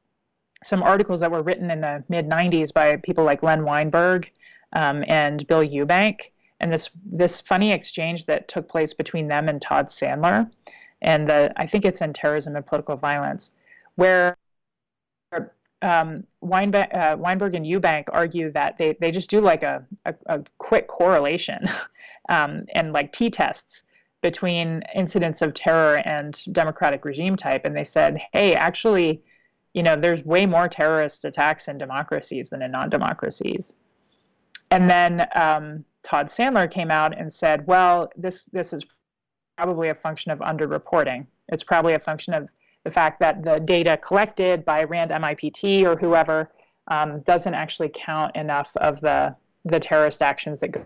some articles that were written in the mid 90s by people like Len Weinberg um, and Bill Eubank and this this funny exchange that took place between them and Todd Sandler, and the I think it's in terrorism and political violence, where um, Weinberg, uh, Weinberg and Eubank argue that they, they just do like a, a, a quick correlation <laughs> um, and like t tests between incidents of terror and democratic regime type, and they said, hey, actually, you know, there's way more terrorist attacks in democracies than in non-democracies. And then um, Todd Sandler came out and said, well, this this is probably a function of underreporting. It's probably a function of the fact that the data collected by RAND MIPT or whoever um, doesn't actually count enough of the the terrorist actions that go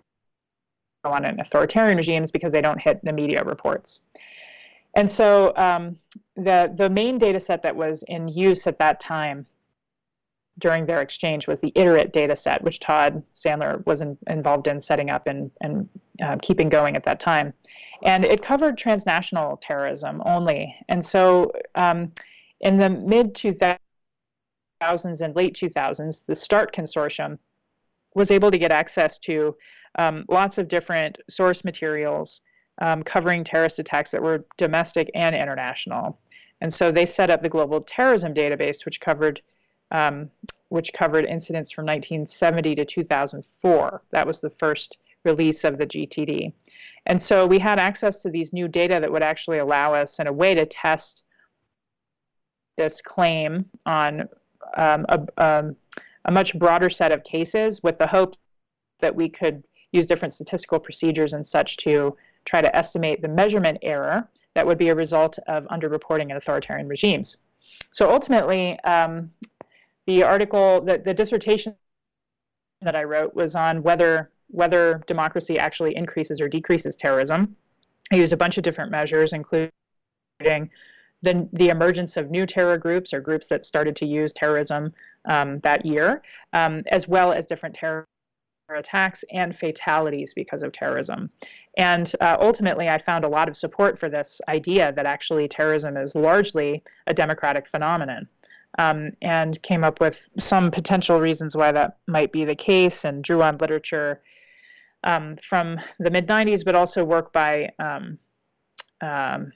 on in authoritarian regimes because they don't hit the media reports. And so um, the the main data set that was in use at that time during their exchange was the ITERATE data set, which Todd Sandler was in, involved in setting up and, and uh, keeping going at that time. And it covered transnational terrorism only. And so um, in the mid 2000s and late 2000s, the START consortium was able to get access to um, lots of different source materials um, covering terrorist attacks that were domestic and international. And so they set up the Global Terrorism Database, which covered um, which covered incidents from 1970 to 2004. That was the first release of the GTD. And so we had access to these new data that would actually allow us, in a way, to test this claim on um, a, um, a much broader set of cases with the hope that we could use different statistical procedures and such to try to estimate the measurement error that would be a result of underreporting in authoritarian regimes. So ultimately, um, the article, the, the dissertation that I wrote was on whether whether democracy actually increases or decreases terrorism. I used a bunch of different measures, including the, the emergence of new terror groups or groups that started to use terrorism um, that year, um, as well as different terror attacks and fatalities because of terrorism. And uh, ultimately, I found a lot of support for this idea that actually terrorism is largely a democratic phenomenon. Um, and came up with some potential reasons why that might be the case and drew on literature um, from the mid 90s, but also work by um, um,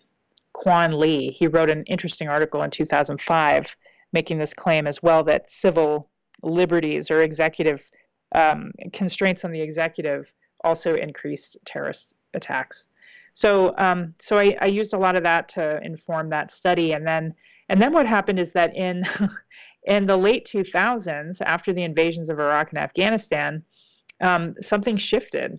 Quan Li. He wrote an interesting article in 2005 making this claim as well that civil liberties or executive um, constraints on the executive also increased terrorist attacks. So, um, so I, I, used a lot of that to inform that study, and then, and then what happened is that in, <laughs> in the late 2000s, after the invasions of Iraq and Afghanistan, um, something shifted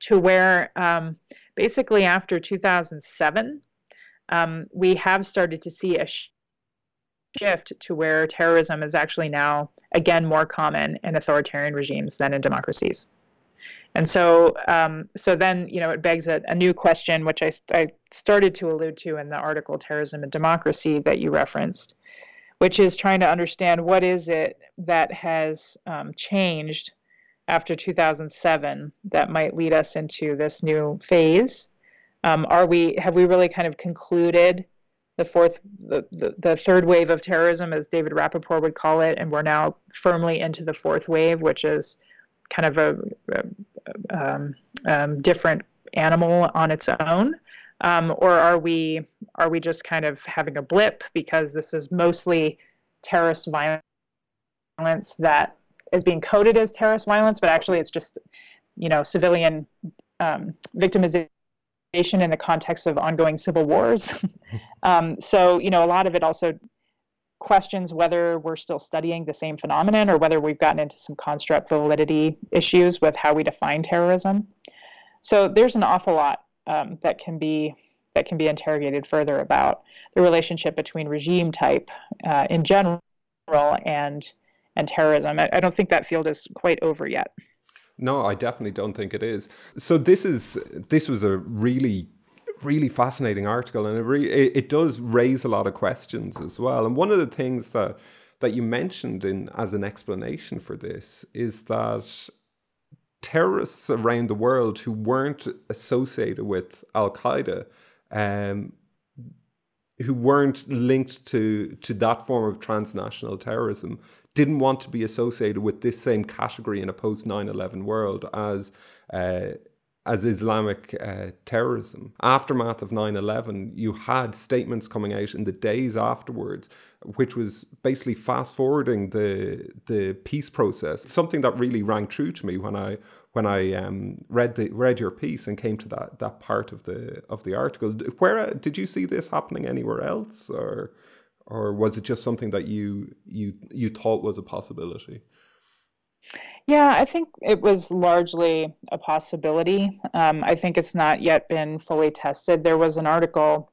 to where um, basically after 2007, um, we have started to see a shift to where terrorism is actually now again more common in authoritarian regimes than in democracies. And so, um, so then you know it begs a, a new question, which I, I started to allude to in the article "Terrorism and Democracy" that you referenced, which is trying to understand what is it that has um, changed after 2007 that might lead us into this new phase. Um, are we have we really kind of concluded the fourth, the, the, the, third wave of terrorism, as David Rapoport would call it, and we're now firmly into the fourth wave, which is kind of a, a um, um, different animal on its own. Um, or are we are we just kind of having a blip because this is mostly terrorist violence that is being coded as terrorist violence, but actually it's just you know civilian um, victimization in the context of ongoing civil wars. <laughs> um, so, you know, a lot of it also questions whether we're still studying the same phenomenon or whether we've gotten into some construct validity issues with how we define terrorism. So there's an awful lot um, that can be that can be interrogated further about the relationship between regime type uh, in general and and terrorism. I, I don't think that field is quite over yet. No, I definitely don't think it is. So this is this was a really really fascinating article and it, it, it does raise a lot of questions as well. And one of the things that that you mentioned in as an explanation for this is that terrorists around the world who weren't associated with Al Qaeda, um, who weren't linked to to that form of transnational terrorism, didn't want to be associated with this same category in a post 9-11 world as uh, as Islamic uh, terrorism. Aftermath of 9-11, you had statements coming out in the days afterwards, which was basically fast forwarding the the peace process. Something that really rang true to me when I when I um, read the read your piece and came to that that part of the of the article. Where did you see this happening anywhere else, or or was it just something that you you you thought was a possibility? Yeah, I think it was largely a possibility. Um, I think it's not yet been fully tested. There was an article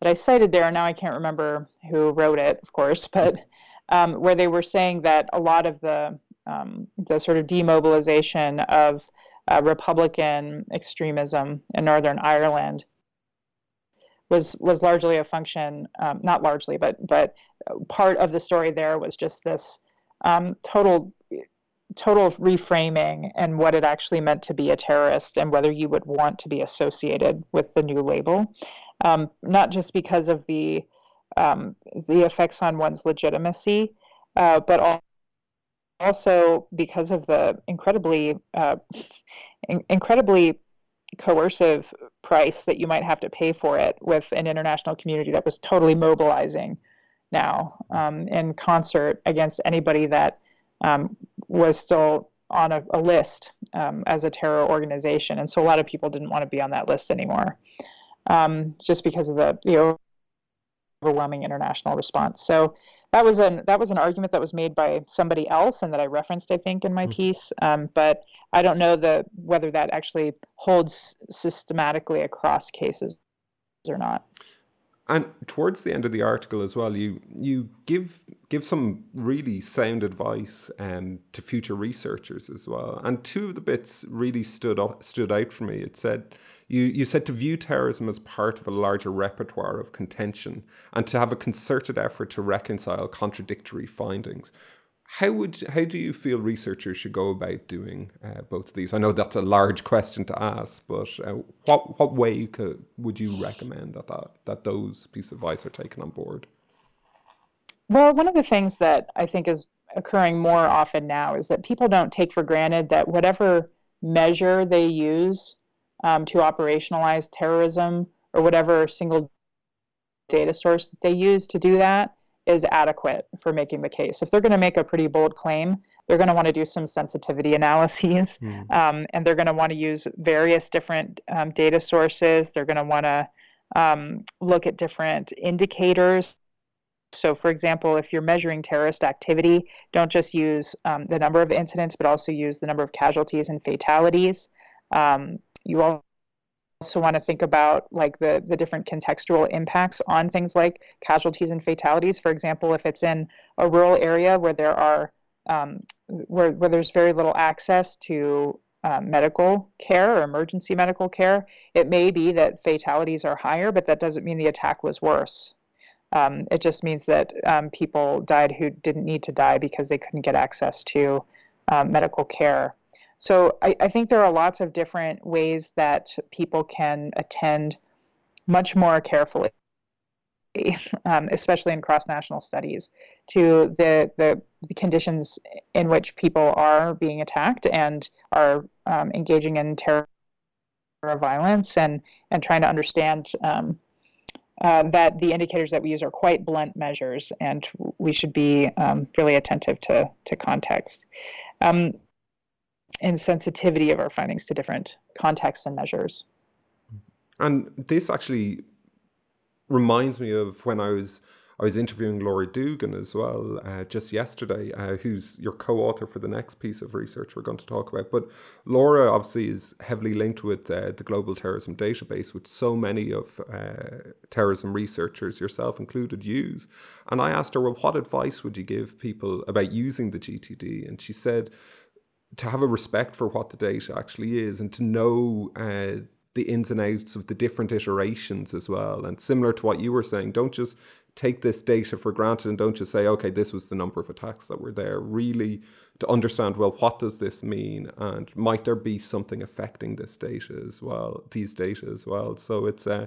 that I cited there, and now I can't remember who wrote it, of course, <laughs> but um, where they were saying that a lot of the um, the sort of demobilization of uh, Republican extremism in Northern Ireland was was largely a function, um, not largely, but but part of the story there was just this um, total total reframing and what it actually meant to be a terrorist and whether you would want to be associated with the new label, um, not just because of the um, the effects on one's legitimacy, uh, but also because of the incredibly uh, in- incredibly coercive price that you might have to pay for it with an international community that was totally mobilizing now um, in concert against anybody that um, was still on a, a list um, as a terror organization. And so a lot of people didn't want to be on that list anymore um, just because of the, the overwhelming international response. So that was an that was an argument that was made by somebody else and that I referenced, I think, in my mm-hmm. piece. Um, but I don't know the whether that actually holds systematically across cases or not. And towards the end of the article as well, you you give give some really sound advice um, to future researchers as well. And two of the bits really stood up stood out for me. It said you, you said to view terrorism as part of a larger repertoire of contention and to have a concerted effort to reconcile contradictory findings. how would how do you feel researchers should go about doing uh, both of these? I know that's a large question to ask, but uh, what what way could, would you recommend that, that that those pieces of advice are taken on board? Well, one of the things that I think is occurring more often now is that people don't take for granted that whatever measure they use um, to operationalize terrorism or whatever single data source that they use to do that is adequate for making the case. If they're going to make a pretty bold claim, they're going to want to do some sensitivity <laughs> analyses mm. um, and they're going to want to use various different um, data sources. They're going to want to um, look at different indicators. So, for example, if you're measuring terrorist activity, don't just use um, the number of incidents, but also use the number of casualties and fatalities. Um, you also want to think about like the the different contextual impacts on things like casualties and fatalities. For example, if it's in a rural area where there are um, where where there's very little access to um, medical care or emergency medical care, it may be that fatalities are higher, but that doesn't mean the attack was worse. Um, it just means that um, people died who didn't need to die because they couldn't get access to um, medical care. So I, I think there are lots of different ways that people can attend much more carefully <laughs> um, especially in cross-national studies, to the, the, the conditions in which people are being attacked and are um, engaging in terror violence, and and trying to understand um, uh, that the indicators that we use are quite blunt measures, and we should be um, really attentive to to context. Um, and sensitivity of our findings to different contexts and measures. And this actually reminds me of when I was I was interviewing Laurie Dugan as well uh, just yesterday, uh, who's your co-author for the next piece of research we're going to talk about. But Laura obviously is heavily linked with uh, the Global Terrorism Database, which so many of uh, terrorism researchers, yourself included, use. And I asked her, well, what advice would you give people about using the GTD? And she said to have a respect for what the data actually is and to know uh, the ins and outs of the different iterations as well. And similar to what you were saying, don't just take this data for granted and don't just say, okay, this was the number of attacks that were there. Really to understand, well, what does this mean? And might there be something affecting this data as well, these data as well? So it's, uh,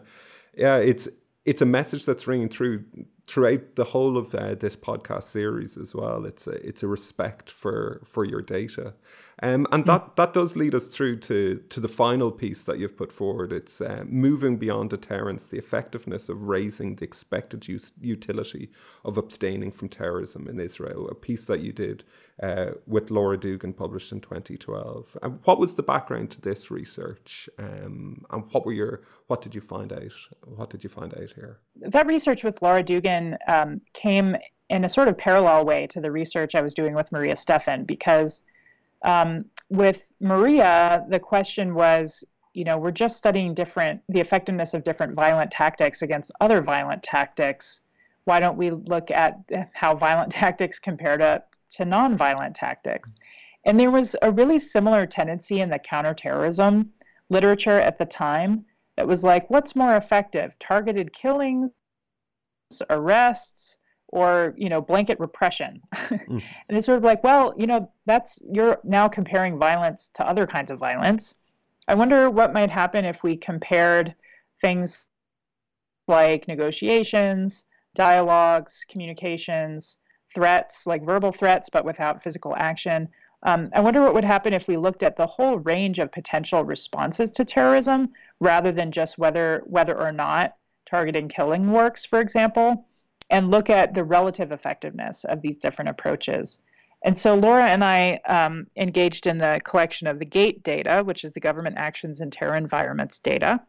yeah, it's, it's a message that's ringing through throughout the whole of uh, this podcast series as well. It's a, it's a respect for for your data, um, and that mm. that does lead us through to to the final piece that you've put forward. It's uh, moving beyond deterrence, the effectiveness of raising the expected use, utility of abstaining from terrorism in Israel. A piece that you did uh, with Laura Dugan, published in 2012. And what was the background to this research, um, and what were your what did you find out? What did you find out here? That research with Laura Dugan um, came in a sort of parallel way to the research I was doing with Maria Stephan, because um, with Maria, the question was, you know, we're just studying different the effectiveness of different violent tactics against other violent tactics. Why don't we look at how violent <laughs> tactics compare to to nonviolent tactics? And there was a really similar tendency in the counterterrorism literature at the time that was like, what's more effective, targeted killings, arrests, or you know blanket repression. <laughs> Mm. and it's sort of like well you know that's you're now comparing violence to other kinds of violence. I wonder what might happen if we compared things like negotiations dialogues communications threats like verbal threats but without physical action. Um, i wonder what would happen if we looked at the whole range of potential responses to terrorism rather than just whether whether or not targeting killing works for example and look at the relative effectiveness of these different approaches. And so Laura and I um, engaged in the collection of the GATE data, which is the Government Actions in Terror Environments data.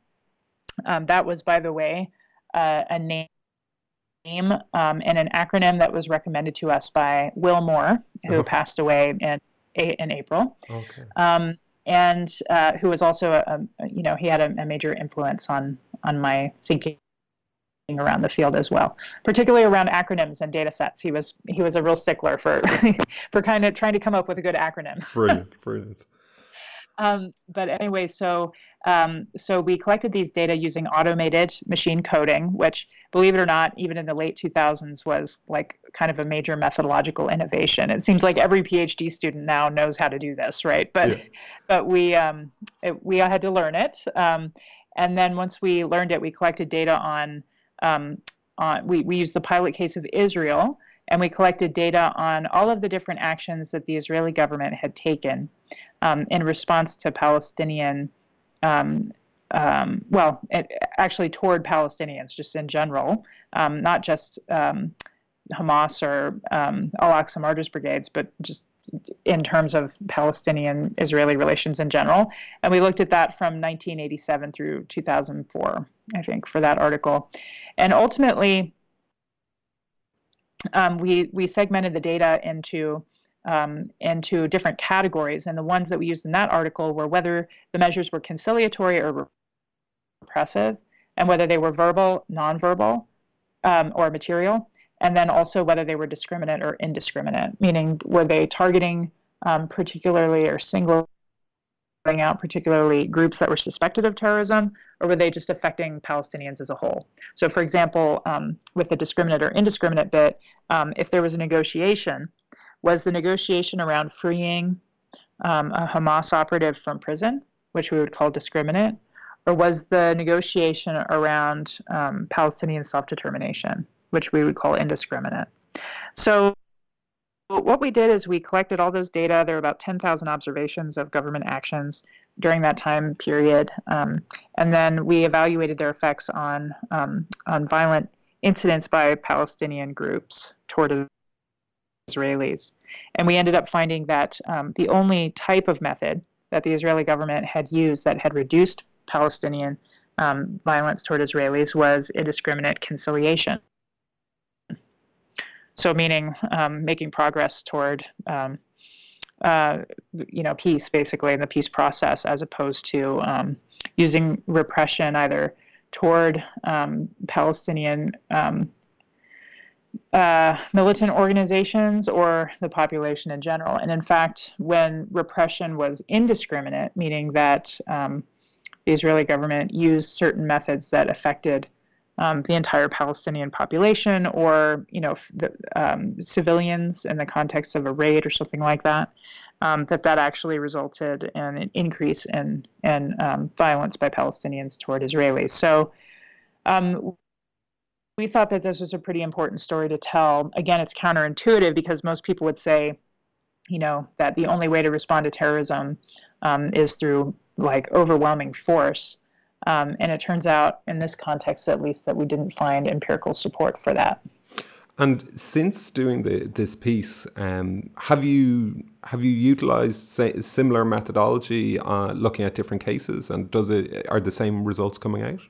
Um, that was, by the way, uh, a name um, and an acronym that was recommended to us by Will Moore, who uh-huh. passed away in in April, okay. Um, and uh, who was also a, a, you know he had a, a major influence on on my thinking around the field as well, particularly around acronyms and data sets. He was he was a real stickler for <laughs> for kind of trying to come up with a good acronym. brilliant, brilliant. <laughs> um, but anyway, so um, so we collected these data using automated machine coding, which, believe it or not, even in the late 2000s was like kind of a major methodological innovation. It seems like every PhD student now knows how to do this, right? But yeah. but we um, it, we had to learn it, um, and then once we learned it, we collected data on um, on we we used the pilot case of Israel and we collected data on all of the different actions that the Israeli government had taken um, in response to Palestinian, um, um, well, it, actually toward Palestinians just in general, um, not just um, Hamas or um, Al Aqsa Martyrs Brigades, but just in terms of Palestinian Israeli relations in general. And we looked at that from 1987 through 2004, I think, for that article. And ultimately, um, we we segmented the data into um, into different categories, and the ones that we used in that article were whether the measures were conciliatory or repressive, and whether they were verbal, nonverbal, um, or material, and then also whether they were discriminate or indiscriminate, meaning were they targeting um, particularly or singling out particularly groups that were suspected of terrorism, or were they just affecting Palestinians as a whole? So, for example, um, with the discriminate or indiscriminate bit, um, if there was a negotiation, was the negotiation around freeing um, a Hamas operative from prison, which we would call discriminate, or was the negotiation around um, Palestinian self determination, which we would call indiscriminate? So, what we did is we collected all those data. There were about 10,000 observations of government actions during that time period. Um, and then we evaluated their effects on, um, on violent incidents by Palestinian groups toward Israelis. And we ended up finding that um, the only type of method that the Israeli government had used that had reduced Palestinian um, violence toward Israelis was indiscriminate conciliation. So, meaning um, making progress toward um, uh, you know, peace basically in the peace process, as opposed to um, using repression either toward um, Palestinian um, uh, militant organizations or the population in general. And in fact, when repression was indiscriminate, meaning that um, the Israeli government used certain methods that affected um, the entire Palestinian population or you know the, um, civilians in the context of a raid or something like that, um, that that actually resulted in an increase in in um, violence by Palestinians toward Israelis. So. Um, we thought that this was a pretty important story to tell. Again, it's counterintuitive because most people would say, you know, that the only way to respond to terrorism um, is through like overwhelming force. Um, and it turns out, in this context at least, that we didn't find empirical support for that. And since doing the, this piece, um, have you have you utilized similar methodology uh, looking at different cases, and does it are the same results coming out?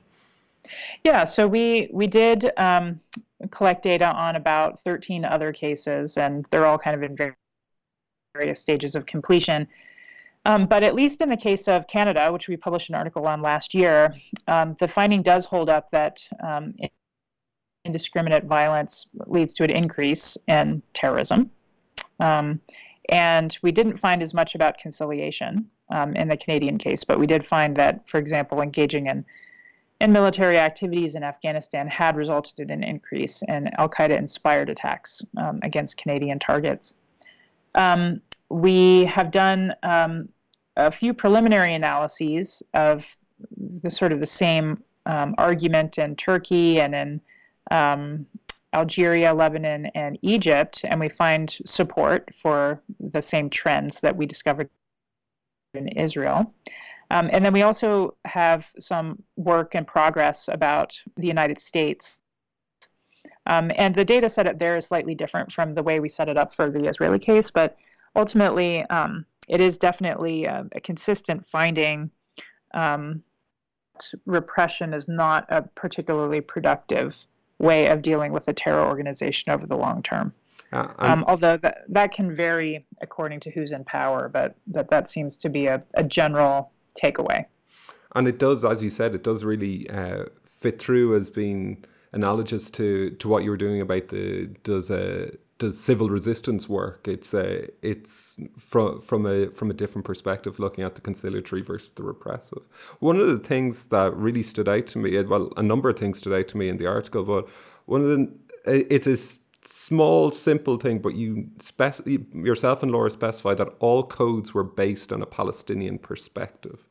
Yeah, so we we did um, collect data on about 13 other cases, and they're all kind of in various stages of completion. Um, but at least in the case of Canada, which we published an article on last year, um, the finding does hold up that um, indiscriminate violence leads to an increase in terrorism. Um, and we didn't find as much about conciliation um, in the Canadian case, but we did find that, for example, engaging in military activities in Afghanistan had resulted in an increase in Al Qaeda inspired attacks um, against Canadian targets. Um, we have done um, a few preliminary analyses of the sort of the same um, argument in Turkey and in um, Algeria, Lebanon, and Egypt, and we find support for the same trends that we discovered in Israel. Um, and then we also have some work in progress about the United States. Um, and the data set up there is slightly different from the way we set it up for the Israeli case, but ultimately um, it is definitely a, a consistent finding. Um, repression is not a particularly productive way of dealing with a terror organization over the long term. Uh, um, although that, that can vary according to who's in power, but that, that seems to be a, a general takeaway. And it does, as you said, it does really uh, fit through as being analogous to, to what you were doing about the does a does civil resistance work? It's a it's from from a from a different perspective, looking at the conciliatory versus the repressive. One of the things that really stood out to me, well, a number of things stood out to me in the article, but one of the it's a small, simple thing, but you spec- yourself and Laura specify that all codes were based on a Palestinian perspective.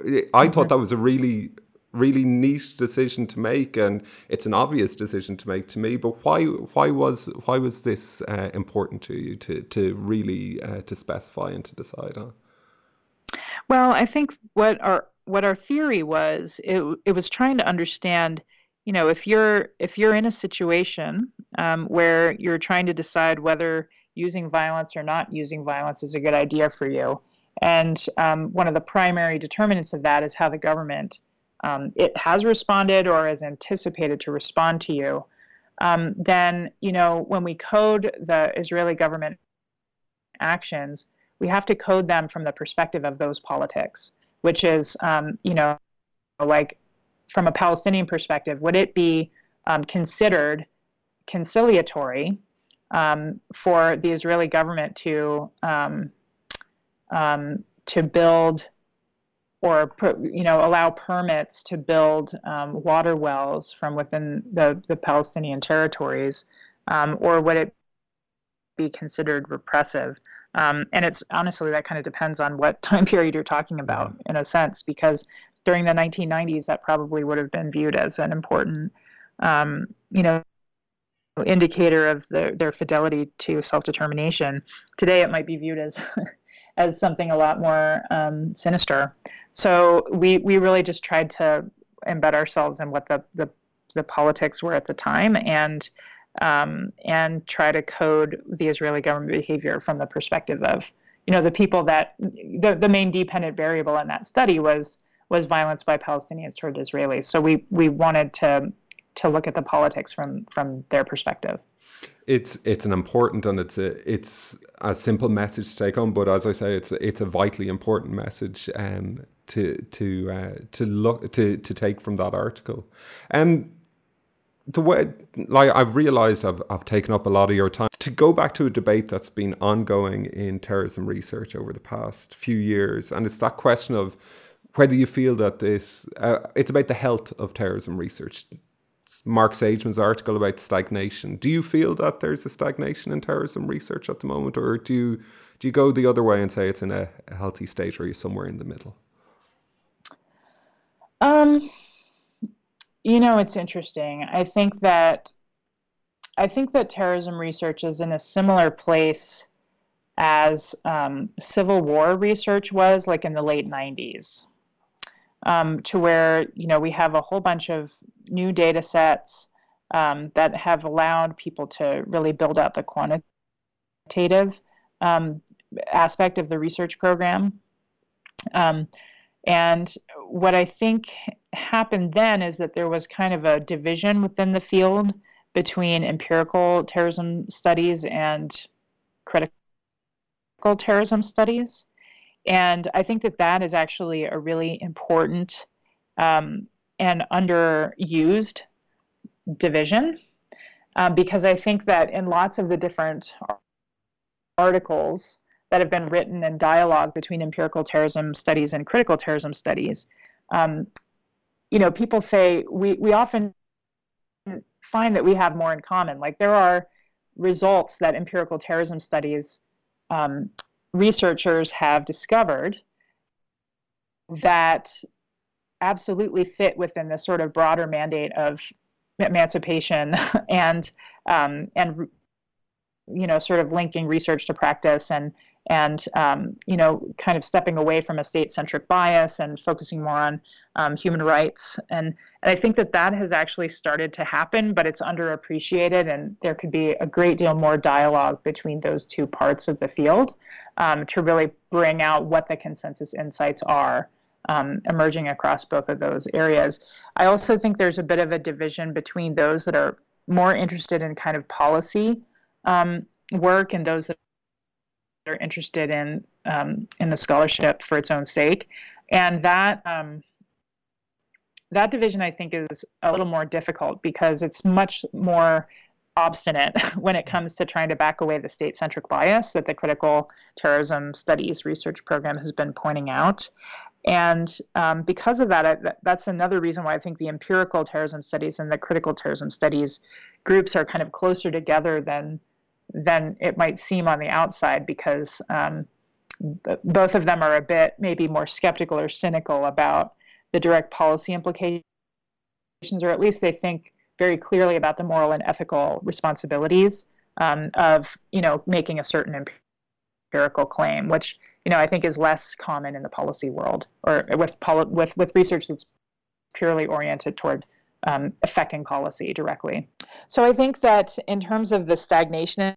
I mm-hmm. thought that was a really really neat decision to make, and it's an obvious decision to make to me. But why why was why was this uh, important to you to to really uh, to specify and to decide on? Well, I think what our what our theory was it it was trying to understand you know if you're if you're in a situation um, where you're trying to decide whether using violence or not using violence is a good idea for you and um, one of the primary determinants of that is how the government um, it has responded or is anticipated to respond to you, um, then you know when we code the Israeli government actions, we have to code them from the perspective of those politics, which is um, you know like from a Palestinian perspective, would it be um, considered conciliatory um, for the Israeli government to um, to build or you know allow permits to build um, water wells from within the, the Palestinian territories, um, or would it be considered repressive? Um, and it's honestly that kind of depends on what <laughs> time period you're talking about, in a sense, because during the 1990s that probably would have been viewed as an important, um, you know, indicator of the, their fidelity to self-determination. Today it might be viewed as <laughs> as something a lot more um, sinister. So we we really just tried to embed ourselves in what the the, the politics were at the time and um, and try to code the Israeli government behavior from the perspective of you know the people that the the main dependent variable in that study was was violence by Palestinians toward Israelis. So we we wanted to to look at the politics from from their perspective. It's it's an important and it's a it's a simple message to take on, but as I say, it's it's a vitally important message um, to to uh, to look to to take from that article. Um, the way like I've realized I've I've taken up a lot of your time to go back to a debate that's been ongoing in terrorism research over the past few years, and it's that question of whether you feel that this uh, it's about the health of terrorism research Mark Sageman's article about stagnation. Do you feel that there's a stagnation in terrorism research at the moment, or do you do you go the other way and say it's in a, a healthy state, or are you somewhere in the middle? Um, you know, it's interesting. I think that I think that terrorism research is in a similar place as um, Civil War research was, like in the late '90s, um, to where you know we have a whole bunch of new data sets um, that have allowed people to really build out the quantitative um, aspect of the research program. Um, and what I think happened then is that there was kind of a division within the field between empirical terrorism studies and critical terrorism studies. And I think that that is actually a really important um, and underused division um, because I think that in lots of the different articles that have been written in dialogue between empirical terrorism studies and critical terrorism studies, um, you know, people say we, we often find that we have more in common. Like there are results that empirical terrorism studies um, researchers have discovered that absolutely fit within the sort of broader mandate of emancipation <laughs> and um, and you know sort of linking research to practice and and um, you know kind of stepping away from a state-centric bias and focusing more on um, human rights and and I think that that has actually started to happen but it's underappreciated and there could be a great deal more dialogue between those two parts of the field um, to really bring out what the consensus insights are um, emerging across both of those areas. I also think there's a bit of a division between those that are more interested in kind of policy um, work and those that are interested in um, in the scholarship for its own sake, and that um, that division I think is a little more difficult because it's much more obstinate <laughs> when it comes to trying to back away the state centric bias that the critical terrorism studies research program has been pointing out. And um, because of that, I, that's another reason why I think the empirical terrorism studies and the critical terrorism studies groups are kind of closer together than than it might seem on the outside, because um, both of them are a bit maybe more skeptical or cynical about the direct policy implications, or at least they think very clearly about the moral and ethical responsibilities um, of you know making a certain empirical claim, which you know I think is less common in the policy world or with poli- with with research that's purely oriented toward um, affecting policy directly. So I think that in terms of the stagnation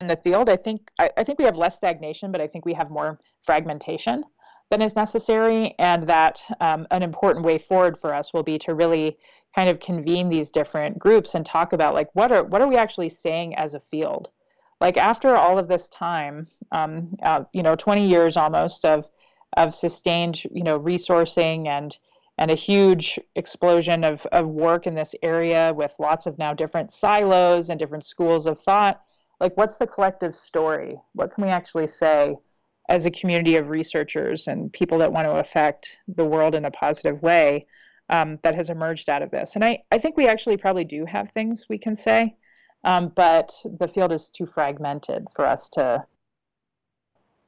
in the field, I think I, I think we have less stagnation, but I think we have more fragmentation than is necessary, and that um, an important way forward for us will be to really kind of convene these different groups and talk about like what are what are we actually saying as a field like after all of this time um, uh, you know 20 years almost of of sustained you know resourcing and and a huge explosion of, of work in this area with lots of now different silos and different schools of thought like what's the collective story what can we actually say as a community of researchers and people that want to affect the world in a positive way um, that has emerged out of this. And I, I think we actually probably do have things we can say, um, but the field is too fragmented for us to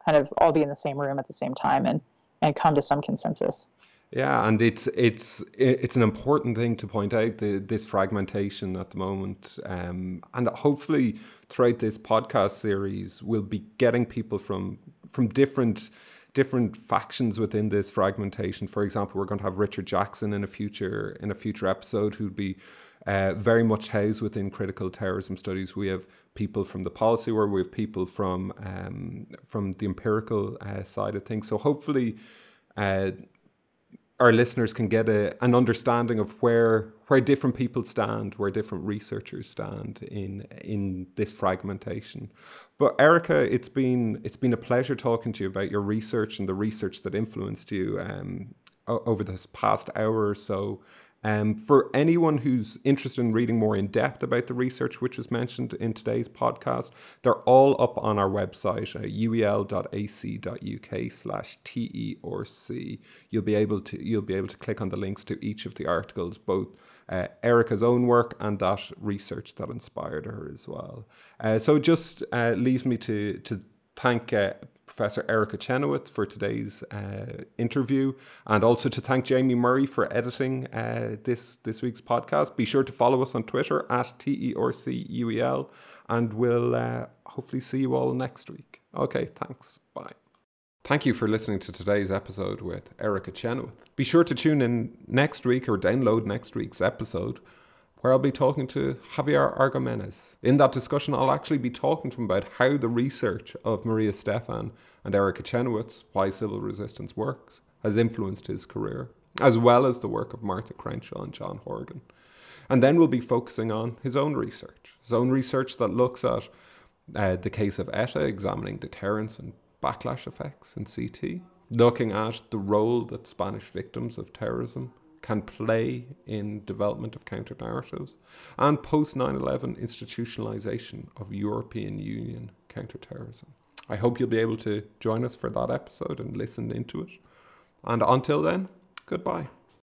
kind of all be in the same room at the same time and, and come to some consensus. Yeah, and it's it's it's an important thing to point out the, this fragmentation at the moment, um, and hopefully throughout this podcast series, we'll be getting people from from different different factions within this fragmentation. For example, we're going to have Richard Jackson in a future in a future episode who'd be uh, very much housed within critical terrorism studies. We have people from the policy world, we have people from um, from the empirical uh, side of things. So hopefully. Uh, our listeners can get a, an understanding of where where different people stand, where different researchers stand in in this fragmentation. But Erica, it's been it's been a pleasure talking to you about your research and the research that influenced you um, over this past hour or so. Um, for anyone who's interested in reading more in depth about the research which was mentioned in today's podcast, they're all up on our website, uh, uel.ac.uk slash TE or C. You'll be able to you'll be able to click on the links to each of the articles, both uh, Erica's own work and that research that inspired her as well. Uh, so it just uh, leaves me to to thank uh, Professor Erica Chenoweth for today's uh, interview, and also to thank Jamie Murray for editing uh, this this week's podcast. Be sure to follow us on Twitter at TERCUEL, and we'll uh, hopefully see you all next week. Okay, thanks. Bye. Thank you for listening to today's episode with Erica Chenoweth. Be sure to tune in next week or download next week's episode where I'll be talking to Javier Argomaniz. In that discussion, I'll actually be talking to him about how the research of Maria Stephan and Erica Chenoweth, Why Civil Resistance Works has influenced his career, as well as the work of Martha Crenshaw and John Horgan. And then we'll be focusing on his own research, his own research that looks at uh, the case of ETA, examining deterrence and backlash effects in CT, looking at the role that Spanish victims of terrorism can play in development of counter narratives and post 9/11 institutionalization of European Union counterterrorism. I hope you'll be able to join us for that episode and listen into it. And until then, goodbye.